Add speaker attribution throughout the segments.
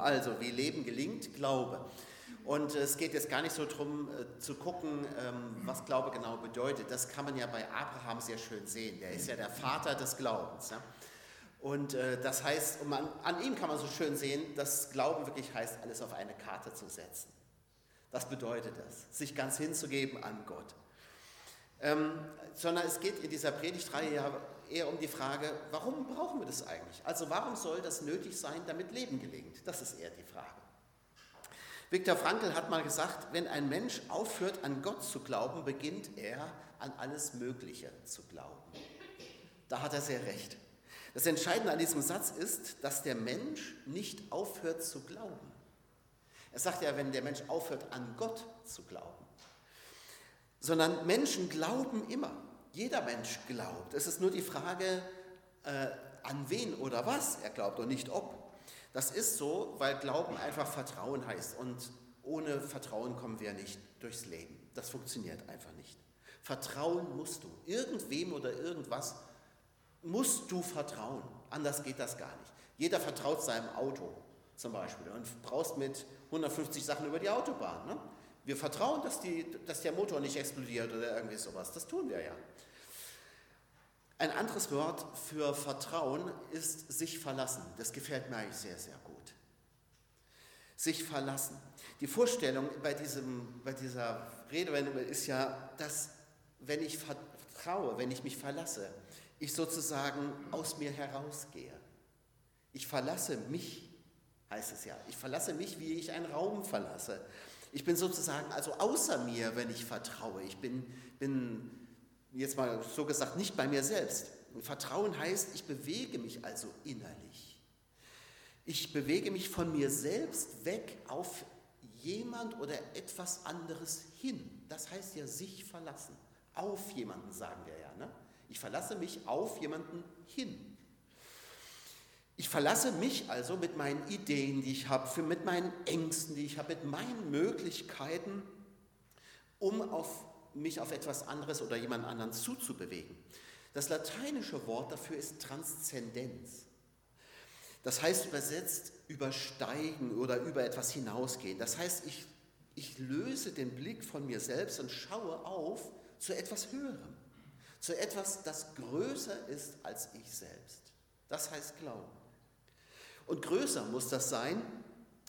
Speaker 1: Also, wie Leben gelingt, Glaube. Und es geht jetzt gar nicht so darum äh, zu gucken, ähm, was Glaube genau bedeutet. Das kann man ja bei Abraham sehr schön sehen. Der ist ja der Vater des Glaubens. Und äh, das heißt, an ihm kann man so schön sehen, dass Glauben wirklich heißt, alles auf eine Karte zu setzen. Das bedeutet das, sich ganz hinzugeben an Gott. Ähm, sondern es geht in dieser Predigtreihe ja eher um die Frage, warum brauchen wir das eigentlich? Also warum soll das nötig sein, damit Leben gelingt? Das ist eher die Frage. Viktor Frankl hat mal gesagt, wenn ein Mensch aufhört an Gott zu glauben, beginnt er an alles Mögliche zu glauben. Da hat er sehr recht. Das Entscheidende an diesem Satz ist, dass der Mensch nicht aufhört zu glauben. Er sagt ja, wenn der Mensch aufhört an Gott zu glauben, sondern Menschen glauben immer. Jeder Mensch glaubt. Es ist nur die Frage, äh, an wen oder was er glaubt und nicht ob. Das ist so, weil Glauben einfach Vertrauen heißt und ohne Vertrauen kommen wir nicht durchs Leben. Das funktioniert einfach nicht. Vertrauen musst du. Irgendwem oder irgendwas musst du vertrauen. Anders geht das gar nicht. Jeder vertraut seinem Auto zum Beispiel und brauchst mit 150 Sachen über die Autobahn. Ne? Wir vertrauen, dass, die, dass der Motor nicht explodiert oder irgendwie sowas. Das tun wir ja. Ein anderes Wort für Vertrauen ist sich verlassen. Das gefällt mir eigentlich sehr, sehr gut. Sich verlassen. Die Vorstellung bei, diesem, bei dieser Redewendung ist ja, dass wenn ich vertraue, wenn ich mich verlasse, ich sozusagen aus mir herausgehe. Ich verlasse mich, heißt es ja. Ich verlasse mich, wie ich einen Raum verlasse. Ich bin sozusagen also außer mir, wenn ich vertraue. Ich bin, bin jetzt mal so gesagt, nicht bei mir selbst. Vertrauen heißt, ich bewege mich also innerlich. Ich bewege mich von mir selbst weg auf jemand oder etwas anderes hin. Das heißt ja sich verlassen. Auf jemanden sagen wir ja. Ne? Ich verlasse mich auf jemanden hin. Ich verlasse mich also mit meinen Ideen, die ich habe, mit meinen Ängsten, die ich habe, mit meinen Möglichkeiten, um auf mich auf etwas anderes oder jemand anderen zuzubewegen. Das lateinische Wort dafür ist Transzendenz. Das heißt übersetzt übersteigen oder über etwas hinausgehen. Das heißt, ich, ich löse den Blick von mir selbst und schaue auf zu etwas Höherem, zu etwas, das größer ist als ich selbst. Das heißt Glauben. Und größer muss das sein,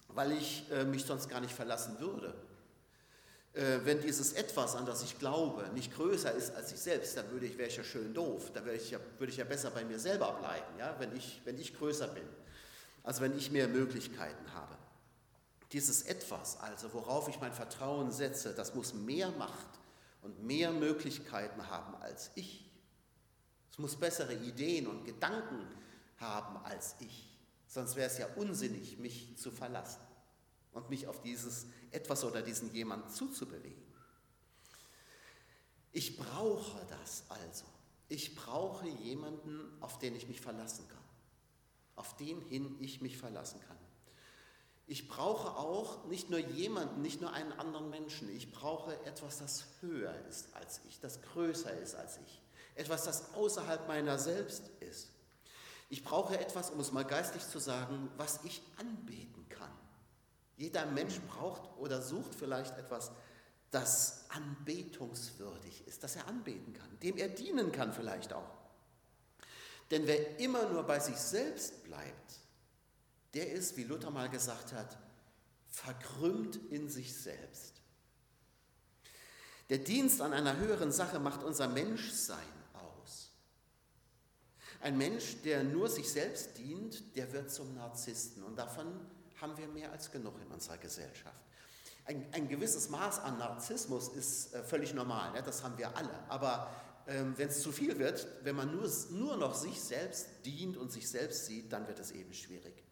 Speaker 1: weil ich äh, mich sonst gar nicht verlassen würde. Äh, wenn dieses Etwas, an das ich glaube, nicht größer ist als ich selbst, dann würde ich, wäre ich ja schön doof. Dann würde ich ja, würde ich ja besser bei mir selber bleiben, ja? wenn, ich, wenn ich größer bin. Also wenn ich mehr Möglichkeiten habe. Dieses Etwas, also worauf ich mein Vertrauen setze, das muss mehr Macht und mehr Möglichkeiten haben als ich. Es muss bessere Ideen und Gedanken haben als ich. Sonst wäre es ja unsinnig, mich zu verlassen und mich auf dieses etwas oder diesen jemand zuzubewegen. Ich brauche das also. Ich brauche jemanden, auf den ich mich verlassen kann. Auf den hin ich mich verlassen kann. Ich brauche auch nicht nur jemanden, nicht nur einen anderen Menschen. Ich brauche etwas, das höher ist als ich, das größer ist als ich. Etwas, das außerhalb meiner selbst ist. Ich brauche etwas, um es mal geistlich zu sagen, was ich anbeten kann. Jeder Mensch braucht oder sucht vielleicht etwas, das anbetungswürdig ist, das er anbeten kann, dem er dienen kann vielleicht auch. Denn wer immer nur bei sich selbst bleibt, der ist, wie Luther mal gesagt hat, verkrümmt in sich selbst. Der Dienst an einer höheren Sache macht unser Menschsein. Ein Mensch, der nur sich selbst dient, der wird zum Narzissten und davon haben wir mehr als genug in unserer Gesellschaft. Ein, ein gewisses Maß an Narzissmus ist äh, völlig normal, ne? das haben wir alle. Aber ähm, wenn es zu viel wird, wenn man nur, nur noch sich selbst dient und sich selbst sieht, dann wird es eben schwierig.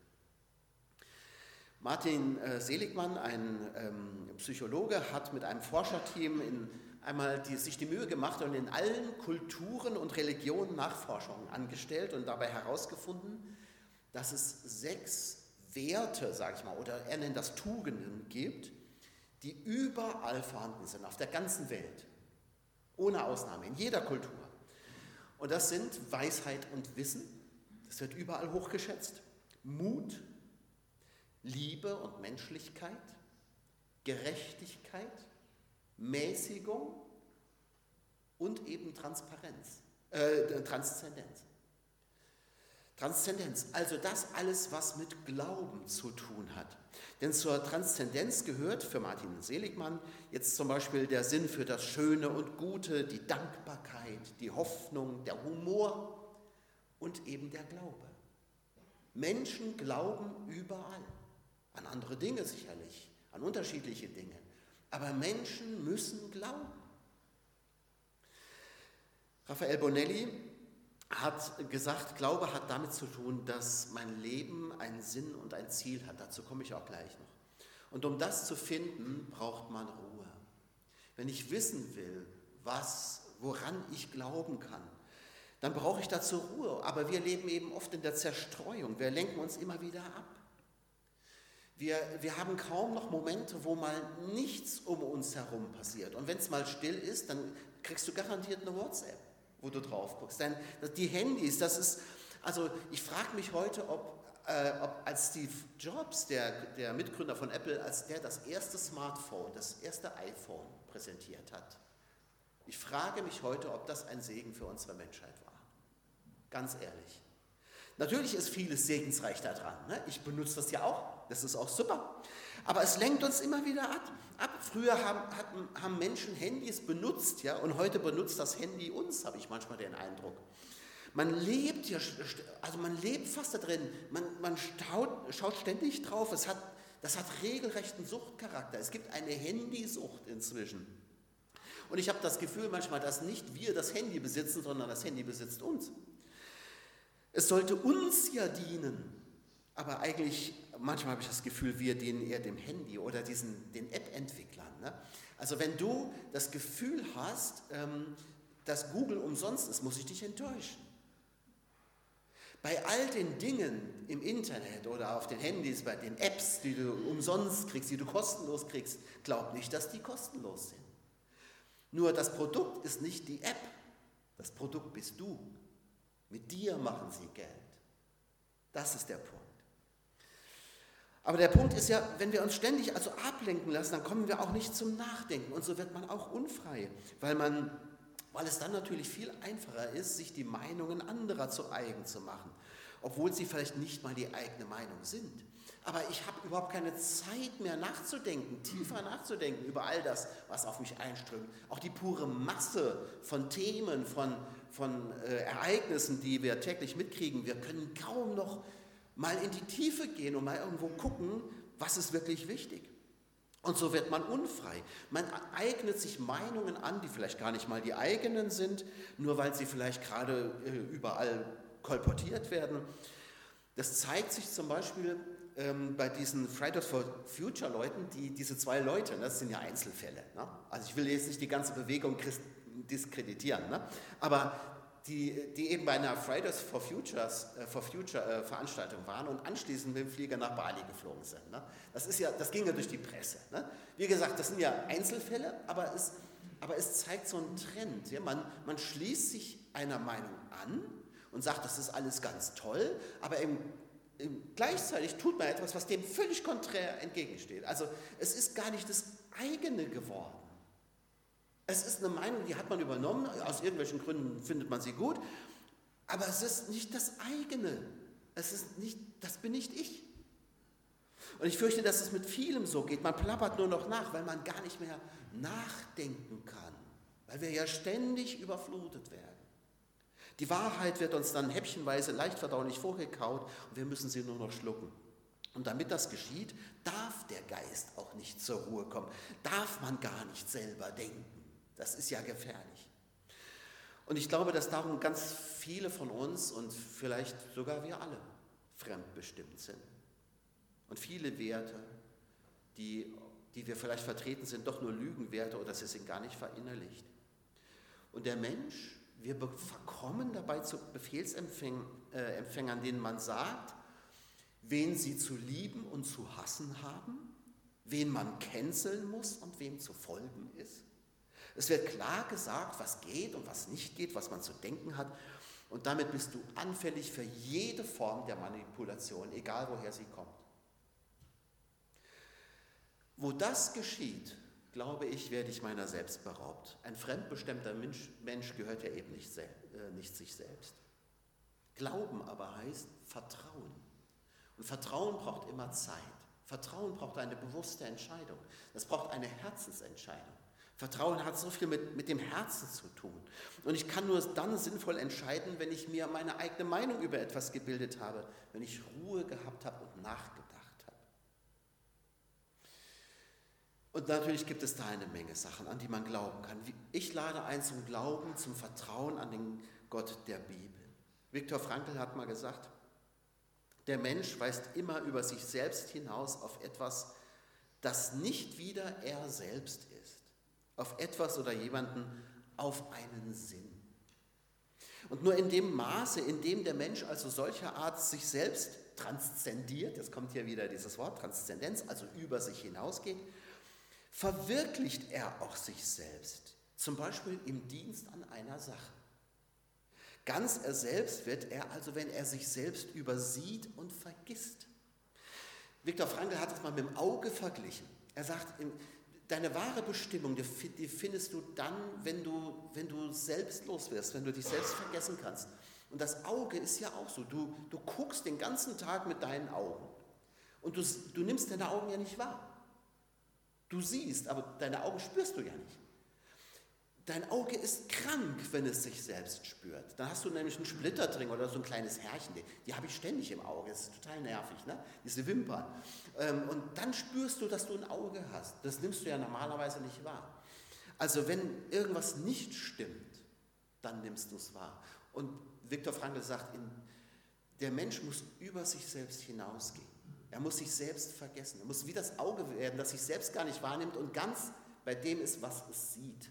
Speaker 1: Martin äh, Seligmann, ein ähm, Psychologe, hat mit einem Forscherteam in, einmal die, sich die Mühe gemacht und in allen Kulturen und Religionen Nachforschungen angestellt und dabei herausgefunden, dass es sechs Werte, sage ich mal, oder er nennt das Tugenden gibt, die überall vorhanden sind, auf der ganzen Welt, ohne Ausnahme, in jeder Kultur. Und das sind Weisheit und Wissen, das wird überall hochgeschätzt, Mut, Liebe und Menschlichkeit, Gerechtigkeit, Mäßigung und eben Transparenz, äh, Transzendenz. Transzendenz, also das alles, was mit Glauben zu tun hat. Denn zur Transzendenz gehört für Martin Seligmann jetzt zum Beispiel der Sinn für das Schöne und Gute, die Dankbarkeit, die Hoffnung, der Humor und eben der Glaube. Menschen glauben überall, an andere Dinge sicherlich, an unterschiedliche Dinge, aber Menschen müssen glauben. Raphael Bonelli hat gesagt, Glaube hat damit zu tun, dass mein Leben einen Sinn und ein Ziel hat. Dazu komme ich auch gleich noch. Und um das zu finden, braucht man Ruhe. Wenn ich wissen will, was, woran ich glauben kann, dann brauche ich dazu Ruhe. Aber wir leben eben oft in der Zerstreuung. Wir lenken uns immer wieder ab. Wir, wir haben kaum noch Momente, wo mal nichts um uns herum passiert. Und wenn es mal still ist, dann kriegst du garantiert eine WhatsApp wo du drauf guckst. Denn die Handys, das ist, also ich frage mich heute, ob, äh, ob als Steve Jobs, der, der Mitgründer von Apple, als der das erste Smartphone, das erste iPhone präsentiert hat, ich frage mich heute, ob das ein Segen für unsere Menschheit war. Ganz ehrlich. Natürlich ist vieles segensreich daran. Ne? Ich benutze das ja auch, das ist auch super. Aber es lenkt uns immer wieder ab. ab. Früher haben, hatten, haben Menschen Handys benutzt, ja, und heute benutzt das Handy uns, habe ich manchmal den Eindruck. Man lebt ja, also man lebt fast da drin, man, man staut, schaut ständig drauf, es hat, das hat regelrechten Suchtcharakter. Es gibt eine Handysucht inzwischen. Und ich habe das Gefühl manchmal, dass nicht wir das Handy besitzen, sondern das Handy besitzt uns. Es sollte uns ja dienen, aber eigentlich, manchmal habe ich das Gefühl, wir dienen eher dem Handy oder diesen, den App-Entwicklern. Ne? Also wenn du das Gefühl hast, ähm, dass Google umsonst ist, muss ich dich enttäuschen. Bei all den Dingen im Internet oder auf den Handys, bei den Apps, die du umsonst kriegst, die du kostenlos kriegst, glaub nicht, dass die kostenlos sind. Nur das Produkt ist nicht die App, das Produkt bist du. Mit dir machen sie Geld. Das ist der Punkt. Aber der Punkt ist ja, wenn wir uns ständig also ablenken lassen, dann kommen wir auch nicht zum Nachdenken und so wird man auch unfrei, weil man weil es dann natürlich viel einfacher ist, sich die Meinungen anderer zu eigen zu machen, obwohl sie vielleicht nicht mal die eigene Meinung sind. Aber ich habe überhaupt keine Zeit mehr nachzudenken, tiefer nachzudenken über all das, was auf mich einströmt. Auch die pure Masse von Themen, von, von äh, Ereignissen, die wir täglich mitkriegen. Wir können kaum noch mal in die Tiefe gehen und mal irgendwo gucken, was ist wirklich wichtig. Und so wird man unfrei. Man eignet sich Meinungen an, die vielleicht gar nicht mal die eigenen sind, nur weil sie vielleicht gerade äh, überall kolportiert werden. Das zeigt sich zum Beispiel ähm, bei diesen Fridays for Future Leuten, die, diese zwei Leute, ne, das sind ja Einzelfälle. Ne? Also ich will jetzt nicht die ganze Bewegung diskreditieren, ne? aber die, die eben bei einer Fridays for, Futures, äh, for Future äh, Veranstaltung waren und anschließend mit dem Flieger nach Bali geflogen sind. Ne? Das, ist ja, das ging ja durch die Presse. Ne? Wie gesagt, das sind ja Einzelfälle, aber es, aber es zeigt so einen Trend. Ja? Man, man schließt sich einer Meinung an und sagt, das ist alles ganz toll, aber eben, eben gleichzeitig tut man etwas, was dem völlig konträr entgegensteht. Also es ist gar nicht das eigene geworden. Es ist eine Meinung, die hat man übernommen, aus irgendwelchen Gründen findet man sie gut, aber es ist nicht das eigene. Es ist nicht, das bin nicht ich. Und ich fürchte, dass es mit vielem so geht. Man plappert nur noch nach, weil man gar nicht mehr nachdenken kann, weil wir ja ständig überflutet werden. Die Wahrheit wird uns dann häppchenweise leicht verdaulich vorgekaut und wir müssen sie nur noch schlucken. Und damit das geschieht, darf der Geist auch nicht zur Ruhe kommen, darf man gar nicht selber denken. Das ist ja gefährlich. Und ich glaube, dass darum ganz viele von uns und vielleicht sogar wir alle fremdbestimmt sind. Und viele Werte, die, die wir vielleicht vertreten, sind doch nur Lügenwerte oder sie sind gar nicht verinnerlicht. Und der Mensch, wir verkommen dabei zu Befehlsempfängern, denen man sagt, wen sie zu lieben und zu hassen haben, wen man canceln muss und wem zu folgen ist. Es wird klar gesagt, was geht und was nicht geht, was man zu denken hat. Und damit bist du anfällig für jede Form der Manipulation, egal woher sie kommt. Wo das geschieht, glaube ich, werde ich meiner selbst beraubt. Ein fremdbestimmter Mensch, Mensch gehört ja eben nicht, äh, nicht sich selbst. Glauben aber heißt Vertrauen. Und Vertrauen braucht immer Zeit. Vertrauen braucht eine bewusste Entscheidung. Das braucht eine Herzensentscheidung. Vertrauen hat so viel mit, mit dem Herzen zu tun. Und ich kann nur dann sinnvoll entscheiden, wenn ich mir meine eigene Meinung über etwas gebildet habe, wenn ich Ruhe gehabt habe und nachgedacht habe. Und natürlich gibt es da eine Menge Sachen, an die man glauben kann. Ich lade ein zum Glauben, zum Vertrauen an den Gott der Bibel. Viktor Frankl hat mal gesagt, der Mensch weist immer über sich selbst hinaus auf etwas, das nicht wieder er selbst auf etwas oder jemanden, auf einen Sinn. Und nur in dem Maße, in dem der Mensch also solcher Art sich selbst transzendiert, jetzt kommt hier wieder dieses Wort Transzendenz, also über sich hinausgeht, verwirklicht er auch sich selbst, zum Beispiel im Dienst an einer Sache. Ganz er selbst wird er also, wenn er sich selbst übersieht und vergisst. Viktor Frankl hat es mal mit dem Auge verglichen. Er sagt, Deine wahre Bestimmung, die findest du dann, wenn du, wenn du selbstlos wirst, wenn du dich selbst vergessen kannst. Und das Auge ist ja auch so. Du, du guckst den ganzen Tag mit deinen Augen. Und du, du nimmst deine Augen ja nicht wahr. Du siehst, aber deine Augen spürst du ja nicht. Dein Auge ist krank, wenn es sich selbst spürt. Dann hast du nämlich einen Splitter drin oder so ein kleines Härchen. Die, die habe ich ständig im Auge. Das ist total nervig, ne? diese Wimpern. Ähm, und dann spürst du, dass du ein Auge hast. Das nimmst du ja normalerweise nicht wahr. Also wenn irgendwas nicht stimmt, dann nimmst du es wahr. Und Viktor Frankl sagt, der Mensch muss über sich selbst hinausgehen. Er muss sich selbst vergessen. Er muss wie das Auge werden, das sich selbst gar nicht wahrnimmt und ganz bei dem ist, was es sieht.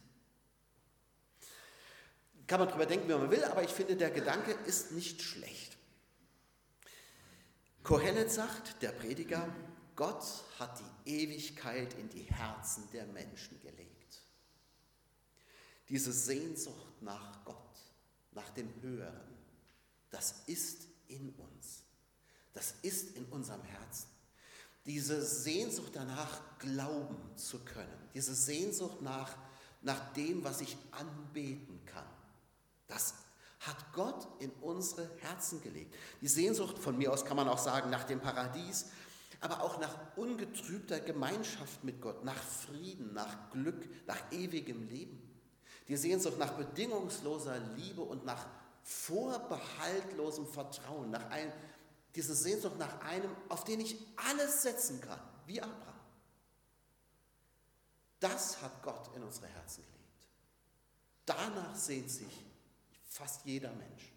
Speaker 1: Kann man darüber denken, wie man will, aber ich finde, der Gedanke ist nicht schlecht. Kohelet sagt, der Prediger, Gott hat die Ewigkeit in die Herzen der Menschen gelegt. Diese Sehnsucht nach Gott, nach dem Höheren, das ist in uns. Das ist in unserem Herzen. Diese Sehnsucht danach, glauben zu können. Diese Sehnsucht nach, nach dem, was ich anbeten kann. Das hat Gott in unsere Herzen gelegt. Die Sehnsucht, von mir aus kann man auch sagen, nach dem Paradies, aber auch nach ungetrübter Gemeinschaft mit Gott, nach Frieden, nach Glück, nach ewigem Leben. Die Sehnsucht nach bedingungsloser Liebe und nach vorbehaltlosem Vertrauen, nach einem, diese Sehnsucht nach einem, auf den ich alles setzen kann, wie Abraham. Das hat Gott in unsere Herzen gelegt. Danach sehnt sich Fast jeder Mensch.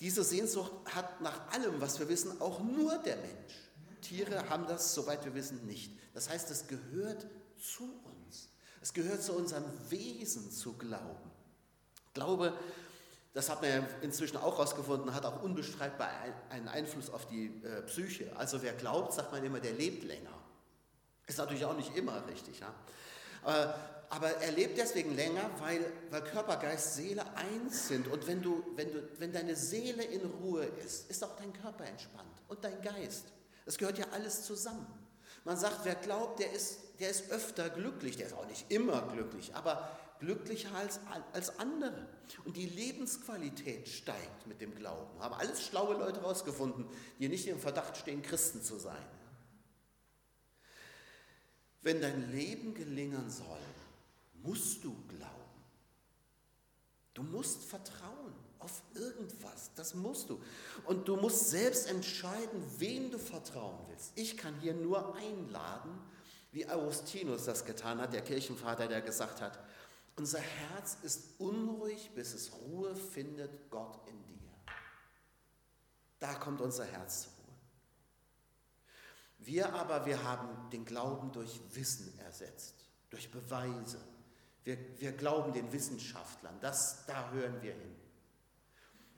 Speaker 1: Diese Sehnsucht hat nach allem, was wir wissen, auch nur der Mensch. Tiere haben das, soweit wir wissen, nicht. Das heißt, es gehört zu uns. Es gehört zu unserem Wesen zu glauben. Glaube, das hat man ja inzwischen auch herausgefunden, hat auch unbestreitbar einen Einfluss auf die äh, Psyche. Also wer glaubt, sagt man immer, der lebt länger. Ist natürlich auch nicht immer richtig. Ja? Aber aber er lebt deswegen länger, weil, weil Körper, Geist, Seele eins sind. Und wenn, du, wenn, du, wenn deine Seele in Ruhe ist, ist auch dein Körper entspannt und dein Geist. Es gehört ja alles zusammen. Man sagt, wer glaubt, der ist, der ist öfter glücklich. Der ist auch nicht immer glücklich, aber glücklicher als, als andere. Und die Lebensqualität steigt mit dem Glauben. Haben alles schlaue Leute herausgefunden, die nicht im Verdacht stehen, Christen zu sein. Wenn dein Leben gelingen soll, musst du glauben. Du musst vertrauen auf irgendwas, das musst du. Und du musst selbst entscheiden, wem du vertrauen willst. Ich kann hier nur einladen, wie Augustinus das getan hat, der Kirchenvater, der gesagt hat, unser Herz ist unruhig, bis es Ruhe findet, Gott in dir. Da kommt unser Herz Ruhe. Wir aber, wir haben den Glauben durch Wissen ersetzt, durch Beweise, wir, wir glauben den Wissenschaftlern, das, da hören wir hin.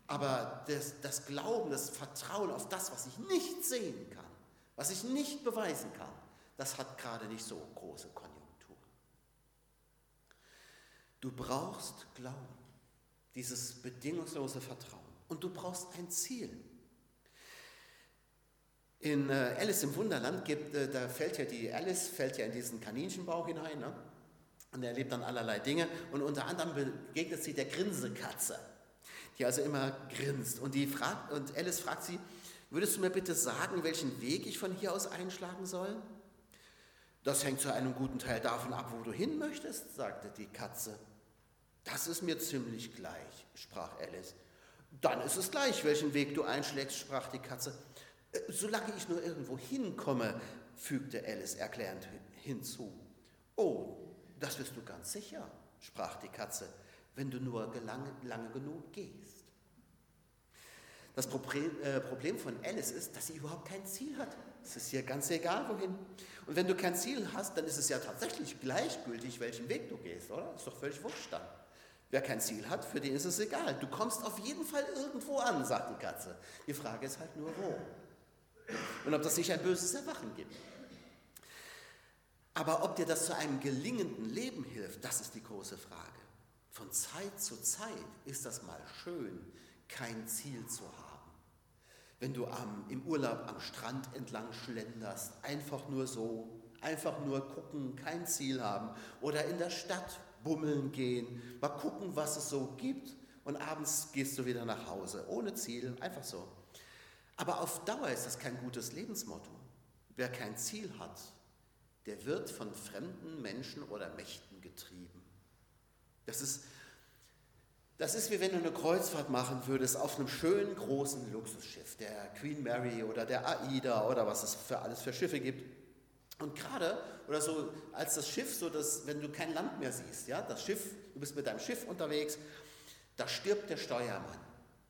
Speaker 1: Aber das, das Glauben, das Vertrauen auf das, was ich nicht sehen kann, was ich nicht beweisen kann, das hat gerade nicht so große Konjunktur. Du brauchst Glauben, dieses bedingungslose Vertrauen. Und du brauchst ein Ziel. In äh, Alice im Wunderland gibt, äh, da fällt ja die Alice fällt ja in diesen Kaninchenbau hinein ne? und er erlebt dann allerlei Dinge und unter anderem begegnet sie der Grinsekatze, die also immer grinst und die fragt und Alice fragt sie, würdest du mir bitte sagen, welchen Weg ich von hier aus einschlagen soll? Das hängt zu einem guten Teil davon ab, wo du hin möchtest, sagte die Katze. Das ist mir ziemlich gleich, sprach Alice. Dann ist es gleich, welchen Weg du einschlägst, sprach die Katze. Solange ich nur irgendwo hinkomme, fügte Alice erklärend hinzu. Oh, das wirst du ganz sicher, sprach die Katze, wenn du nur lange, lange genug gehst. Das äh, Problem von Alice ist, dass sie überhaupt kein Ziel hat. Es ist ihr ganz egal, wohin. Und wenn du kein Ziel hast, dann ist es ja tatsächlich gleichgültig, welchen Weg du gehst, oder? Ist doch völlig wurscht dann. Wer kein Ziel hat, für den ist es egal. Du kommst auf jeden Fall irgendwo an, sagt die Katze. Die Frage ist halt nur, wo und ob das nicht ein böses Erwachen gibt. Aber ob dir das zu einem gelingenden Leben hilft, das ist die große Frage. Von Zeit zu Zeit ist das mal schön, kein Ziel zu haben. Wenn du am, im Urlaub am Strand entlang schlenderst, einfach nur so, einfach nur gucken, kein Ziel haben. Oder in der Stadt bummeln gehen, mal gucken, was es so gibt. Und abends gehst du wieder nach Hause, ohne Ziel, einfach so. Aber auf Dauer ist das kein gutes Lebensmotto. Wer kein Ziel hat, der wird von fremden Menschen oder Mächten getrieben. Das ist, das ist wie wenn du eine Kreuzfahrt machen würdest auf einem schönen großen Luxusschiff, der Queen Mary oder der AIDA oder was es für alles für Schiffe gibt. Und gerade, oder so als das Schiff, so dass, wenn du kein Land mehr siehst, ja, das Schiff, du bist mit deinem Schiff unterwegs, da stirbt der Steuermann.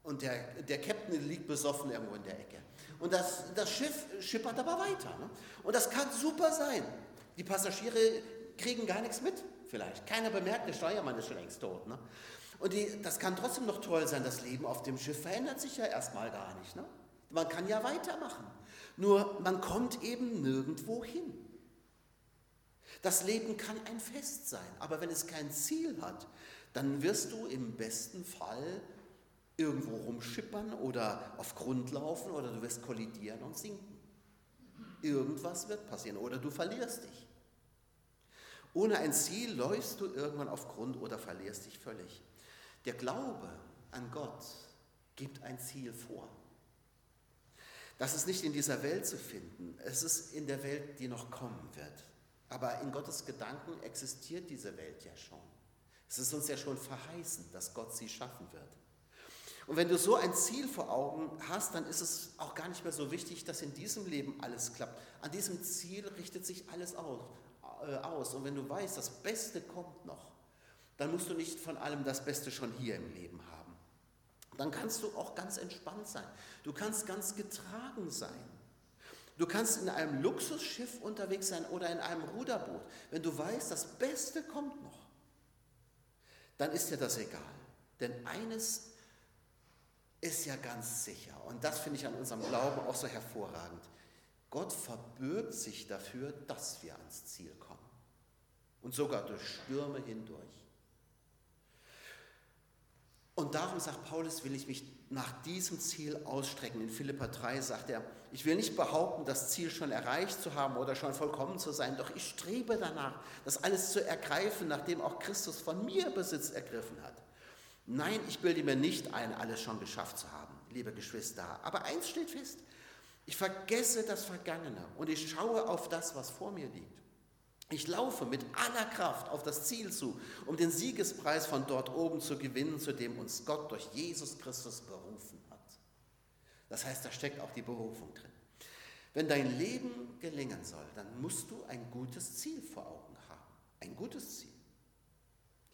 Speaker 1: Und der, der Captain liegt besoffen irgendwo in der Ecke. Und das, das Schiff schippert aber weiter. Ne? Und das kann super sein. Die Passagiere kriegen gar nichts mit, vielleicht. Keiner bemerkt, der Steuermann ist schon längst tot. Ne? Und die, das kann trotzdem noch toll sein. Das Leben auf dem Schiff verändert sich ja erstmal gar nicht. Ne? Man kann ja weitermachen. Nur man kommt eben nirgendwo hin. Das Leben kann ein Fest sein, aber wenn es kein Ziel hat, dann wirst du im besten Fall irgendwo rumschippern oder auf Grund laufen oder du wirst kollidieren und sinken. Irgendwas wird passieren oder du verlierst dich. Ohne ein Ziel läufst du irgendwann auf Grund oder verlierst dich völlig. Der Glaube an Gott gibt ein Ziel vor. Das ist nicht in dieser Welt zu finden, es ist in der Welt, die noch kommen wird. Aber in Gottes Gedanken existiert diese Welt ja schon. Es ist uns ja schon verheißen, dass Gott sie schaffen wird. Und wenn du so ein Ziel vor Augen hast, dann ist es auch gar nicht mehr so wichtig, dass in diesem Leben alles klappt. An diesem Ziel richtet sich alles äh, aus. Und wenn du weißt, das Beste kommt noch, dann musst du nicht von allem das Beste schon hier im Leben haben. Dann kannst du auch ganz entspannt sein. Du kannst ganz getragen sein. Du kannst in einem Luxusschiff unterwegs sein oder in einem Ruderboot. Wenn du weißt, das Beste kommt noch, dann ist dir das egal. Denn eines ist ja ganz sicher. Und das finde ich an unserem Glauben auch so hervorragend. Gott verbirgt sich dafür, dass wir ans Ziel kommen. Und sogar durch Stürme hindurch. Und darum sagt Paulus, will ich mich nach diesem Ziel ausstrecken. In Philippa 3 sagt er, ich will nicht behaupten, das Ziel schon erreicht zu haben oder schon vollkommen zu sein, doch ich strebe danach, das alles zu ergreifen, nachdem auch Christus von mir Besitz ergriffen hat. Nein, ich bilde mir nicht ein, alles schon geschafft zu haben, liebe Geschwister. Aber eins steht fest, ich vergesse das Vergangene und ich schaue auf das, was vor mir liegt. Ich laufe mit aller Kraft auf das Ziel zu, um den Siegespreis von dort oben zu gewinnen, zu dem uns Gott durch Jesus Christus berufen hat. Das heißt, da steckt auch die Berufung drin. Wenn dein Leben gelingen soll, dann musst du ein gutes Ziel vor Augen haben. Ein gutes Ziel.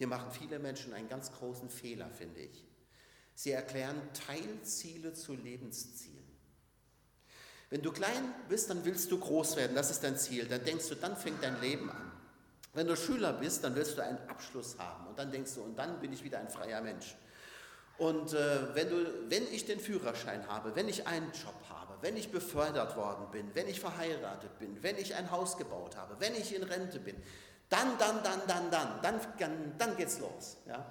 Speaker 1: Hier machen viele Menschen einen ganz großen Fehler, finde ich. Sie erklären Teilziele zu Lebenszielen. Wenn du klein bist, dann willst du groß werden, das ist dein Ziel. Dann denkst du, dann fängt dein Leben an. Wenn du Schüler bist, dann willst du einen Abschluss haben und dann denkst du, und dann bin ich wieder ein freier Mensch. Und äh, wenn, du, wenn ich den Führerschein habe, wenn ich einen Job habe, wenn ich befördert worden bin, wenn ich verheiratet bin, wenn ich ein Haus gebaut habe, wenn ich in Rente bin, dann, dann, dann, dann, dann, dann, dann, dann geht's los. Ja?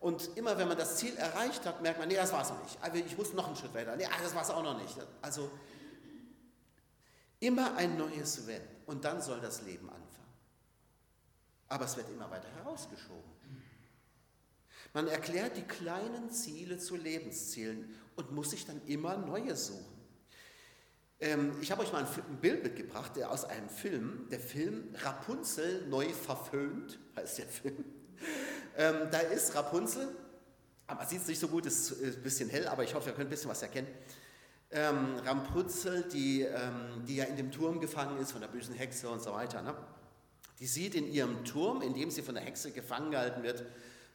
Speaker 1: Und immer wenn man das Ziel erreicht hat, merkt man, nee, das war es noch nicht. Also ich muss noch einen Schritt weiter. Nee, das war es auch noch nicht. Also Immer ein neues Wenn und dann soll das Leben anfangen. Aber es wird immer weiter herausgeschoben. Man erklärt die kleinen Ziele zu Lebenszielen und muss sich dann immer neue suchen. Ähm, ich habe euch mal ein, Bild mitgebracht der aus einem Film. Der Film Rapunzel neu verföhnt heißt der Film. Ähm, da ist Rapunzel, man sieht es nicht so gut, es ist ein bisschen hell, aber ich hoffe, ihr könnt ein bisschen was erkennen. Ähm, Rapunzel, die, ähm, die ja in dem Turm gefangen ist von der bösen Hexe und so weiter. Ne? Die sieht in ihrem Turm, in dem sie von der Hexe gefangen gehalten wird,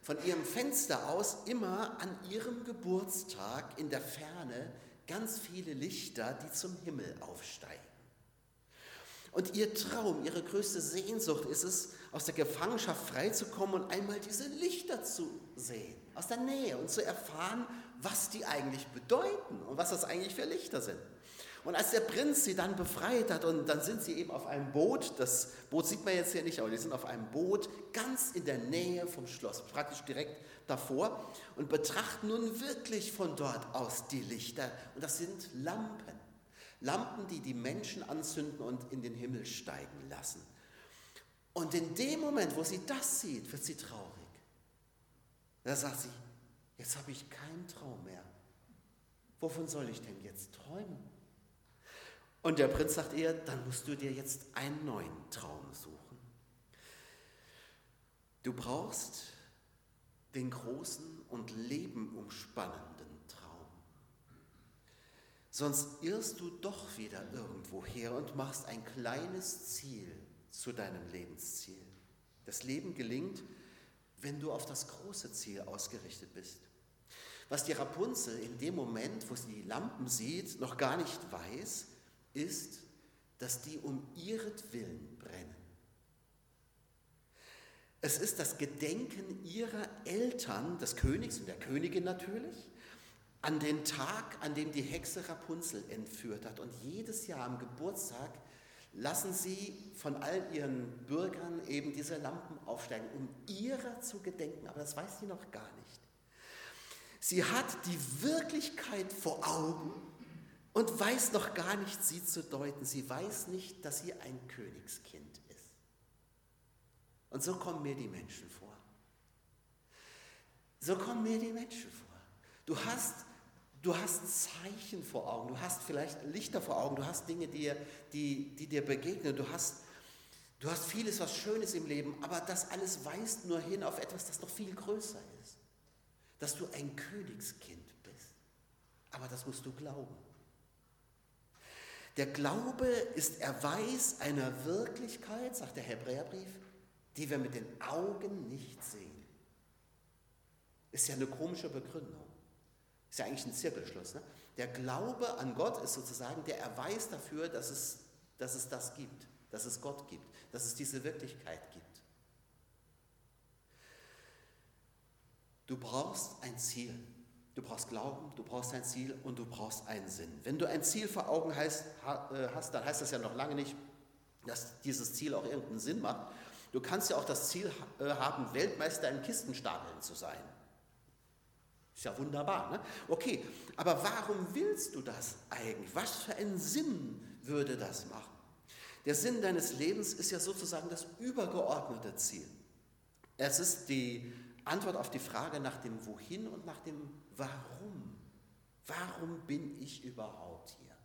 Speaker 1: von ihrem Fenster aus immer an ihrem Geburtstag in der Ferne ganz viele Lichter, die zum Himmel aufsteigen. Und ihr Traum, ihre größte Sehnsucht ist es, aus der Gefangenschaft freizukommen und einmal diese Lichter zu sehen, aus der Nähe und zu erfahren, was die eigentlich bedeuten und was das eigentlich für Lichter sind. Und als der Prinz sie dann befreit hat und dann sind sie eben auf einem Boot, das Boot sieht man jetzt hier nicht, aber die sind auf einem Boot ganz in der Nähe vom Schloss, praktisch direkt davor und betrachten nun wirklich von dort aus die Lichter. Und das sind Lampen. Lampen, die die Menschen anzünden und in den Himmel steigen lassen. Und in dem Moment, wo sie das sieht, wird sie traurig. Da sagt sie, jetzt habe ich keinen Traum mehr. Wovon soll ich denn jetzt träumen? Und der Prinz sagt ihr, dann musst du dir jetzt einen neuen Traum suchen. Du brauchst den großen und lebenumspannenden Traum. Sonst irrst du doch wieder irgendwo her und machst ein kleines Ziel zu deinem Lebensziel. Das Leben gelingt, wenn du auf das große Ziel ausgerichtet bist. Was die Rapunzel in dem Moment, wo sie die Lampen sieht, noch gar nicht weiß, ist, dass die um ihretwillen brennen. Es ist das Gedenken ihrer Eltern, des Königs und der Königin natürlich, an den Tag, an dem die Hexe Rapunzel entführt hat. Und jedes Jahr am Geburtstag lassen sie von all ihren Bürgern eben diese Lampen aufsteigen, um ihrer zu gedenken. Aber das weiß sie noch gar nicht. Sie hat die Wirklichkeit vor Augen und weiß noch gar nicht, sie zu deuten. Sie weiß nicht, dass sie ein Königskind ist. Und so kommen mir die Menschen vor. So kommen mir die Menschen vor. Du hast, du hast Zeichen vor Augen, du hast vielleicht Lichter vor Augen, du hast Dinge, die, die, die dir begegnen, du hast, du hast vieles, was Schönes im Leben, aber das alles weist nur hin auf etwas, das noch viel größer ist. Dass du ein Königskind bist. Aber das musst du glauben. Der Glaube ist Erweis einer Wirklichkeit, sagt der Hebräerbrief, die wir mit den Augen nicht sehen. Ist ja eine komische Begründung. Ist ja eigentlich ein Zirkelschluss. Ne? Der Glaube an Gott ist sozusagen der Erweis dafür, dass es, dass es das gibt, dass es Gott gibt, dass es diese Wirklichkeit gibt. Du brauchst ein Ziel. Du brauchst Glauben, du brauchst ein Ziel und du brauchst einen Sinn. Wenn du ein Ziel vor Augen heißt, äh, hast, dann heißt das ja noch lange nicht, dass dieses Ziel auch irgendeinen Sinn macht. Du kannst ja auch das Ziel äh, haben, Weltmeister in Kistenstapeln zu sein. Ist ja wunderbar, ne? Okay, aber warum willst du das eigentlich? Was für einen Sinn würde das machen? Der Sinn deines Lebens ist ja sozusagen das übergeordnete Ziel. Es ist die Antwort auf die Frage nach dem Wohin und nach dem Warum. Warum bin ich überhaupt hier?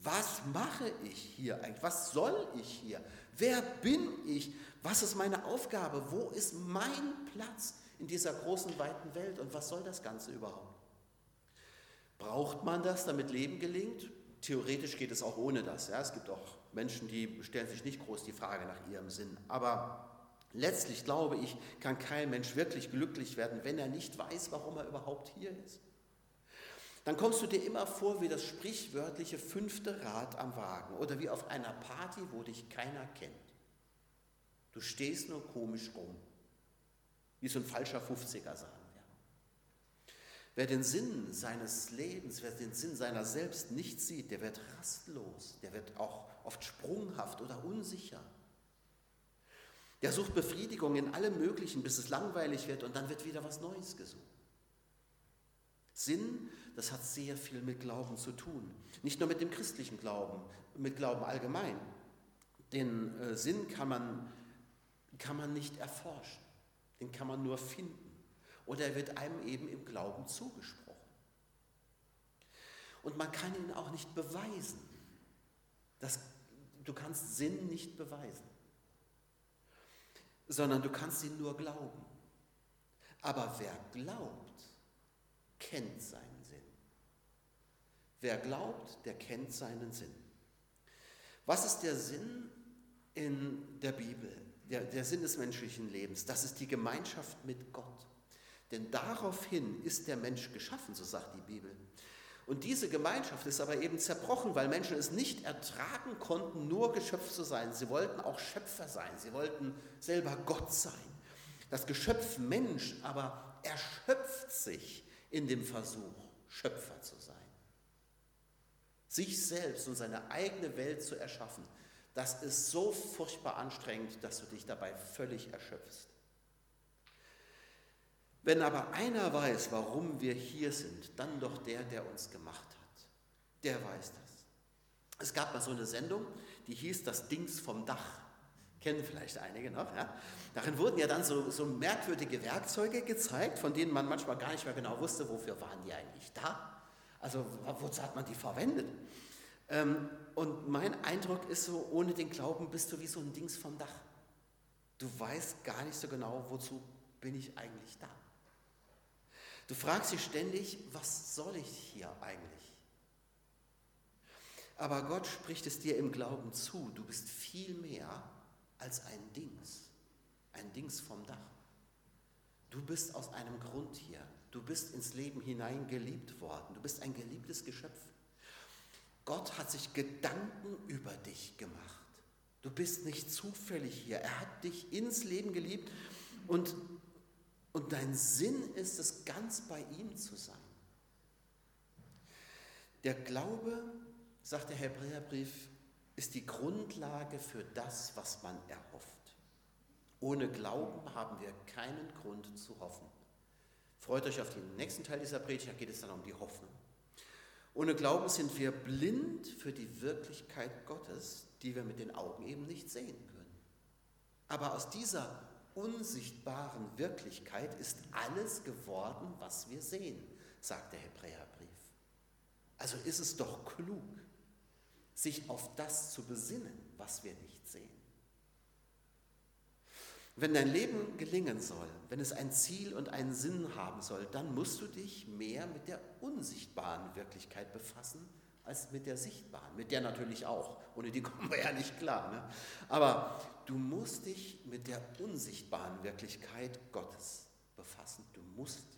Speaker 1: Was mache ich hier eigentlich? Was soll ich hier? Wer bin ich? Was ist meine Aufgabe? Wo ist mein Platz in dieser großen, weiten Welt? Und was soll das Ganze überhaupt? Braucht man das, damit Leben gelingt? Theoretisch geht es auch ohne das. Ja? Es gibt auch Menschen, die stellen sich nicht groß die Frage nach ihrem Sinn. Aber letztlich, glaube ich, kann kein Mensch wirklich glücklich werden, wenn er nicht weiß, warum er überhaupt hier ist dann kommst du dir immer vor wie das sprichwörtliche fünfte Rad am Wagen oder wie auf einer Party, wo dich keiner kennt. Du stehst nur komisch rum, wie so ein falscher 50er sagen wir. Wer den Sinn seines Lebens, wer den Sinn seiner selbst nicht sieht, der wird rastlos, der wird auch oft sprunghaft oder unsicher. Der sucht Befriedigung in allem Möglichen, bis es langweilig wird und dann wird wieder was Neues gesucht. Sinn, das hat sehr viel mit Glauben zu tun. Nicht nur mit dem christlichen Glauben, mit Glauben allgemein. Den äh, Sinn kann man, kann man nicht erforschen, den kann man nur finden. Oder er wird einem eben im Glauben zugesprochen. Und man kann ihn auch nicht beweisen. Das, du kannst Sinn nicht beweisen, sondern du kannst ihn nur glauben. Aber wer glaubt, kennt seinen Sinn. Wer glaubt, der kennt seinen Sinn. Was ist der Sinn in der Bibel? Der, der Sinn des menschlichen Lebens, das ist die Gemeinschaft mit Gott. Denn daraufhin ist der Mensch geschaffen, so sagt die Bibel. Und diese Gemeinschaft ist aber eben zerbrochen, weil Menschen es nicht ertragen konnten, nur Geschöpf zu sein. Sie wollten auch Schöpfer sein, sie wollten selber Gott sein. Das Geschöpf Mensch aber erschöpft sich in dem Versuch, Schöpfer zu sein. Sich selbst und seine eigene Welt zu erschaffen, das ist so furchtbar anstrengend, dass du dich dabei völlig erschöpfst. Wenn aber einer weiß, warum wir hier sind, dann doch der, der uns gemacht hat. Der weiß das. Es gab mal so eine Sendung, die hieß Das Dings vom Dach. Kennen vielleicht einige noch. Ja? Darin wurden ja dann so, so merkwürdige Werkzeuge gezeigt, von denen man manchmal gar nicht mehr genau wusste, wofür waren die eigentlich da. Also wozu hat man die verwendet? Ähm, und mein Eindruck ist so, ohne den Glauben bist du wie so ein Dings vom Dach. Du weißt gar nicht so genau, wozu bin ich eigentlich da. Du fragst dich ständig, was soll ich hier eigentlich? Aber Gott spricht es dir im Glauben zu. Du bist viel mehr als ein Dings, ein Dings vom Dach. Du bist aus einem Grund hier. Du bist ins Leben hinein geliebt worden. Du bist ein geliebtes Geschöpf. Gott hat sich Gedanken über dich gemacht. Du bist nicht zufällig hier. Er hat dich ins Leben geliebt und und dein Sinn ist es, ganz bei ihm zu sein. Der Glaube, sagt der Hebräerbrief, ist die Grundlage für das, was man erhofft. Ohne Glauben haben wir keinen Grund zu hoffen. Freut euch auf den nächsten Teil dieser Predigt, da geht es dann um die Hoffnung. Ohne Glauben sind wir blind für die Wirklichkeit Gottes, die wir mit den Augen eben nicht sehen können. Aber aus dieser unsichtbaren Wirklichkeit ist alles geworden, was wir sehen, sagt der Hebräerbrief. Also ist es doch klug, sich auf das zu besinnen, was wir nicht sehen. Wenn dein Leben gelingen soll, wenn es ein Ziel und einen Sinn haben soll, dann musst du dich mehr mit der unsichtbaren Wirklichkeit befassen als mit der sichtbaren, mit der natürlich auch, ohne die kommen wir ja nicht klar. Ne? Aber du musst dich mit der unsichtbaren Wirklichkeit Gottes befassen. Du musst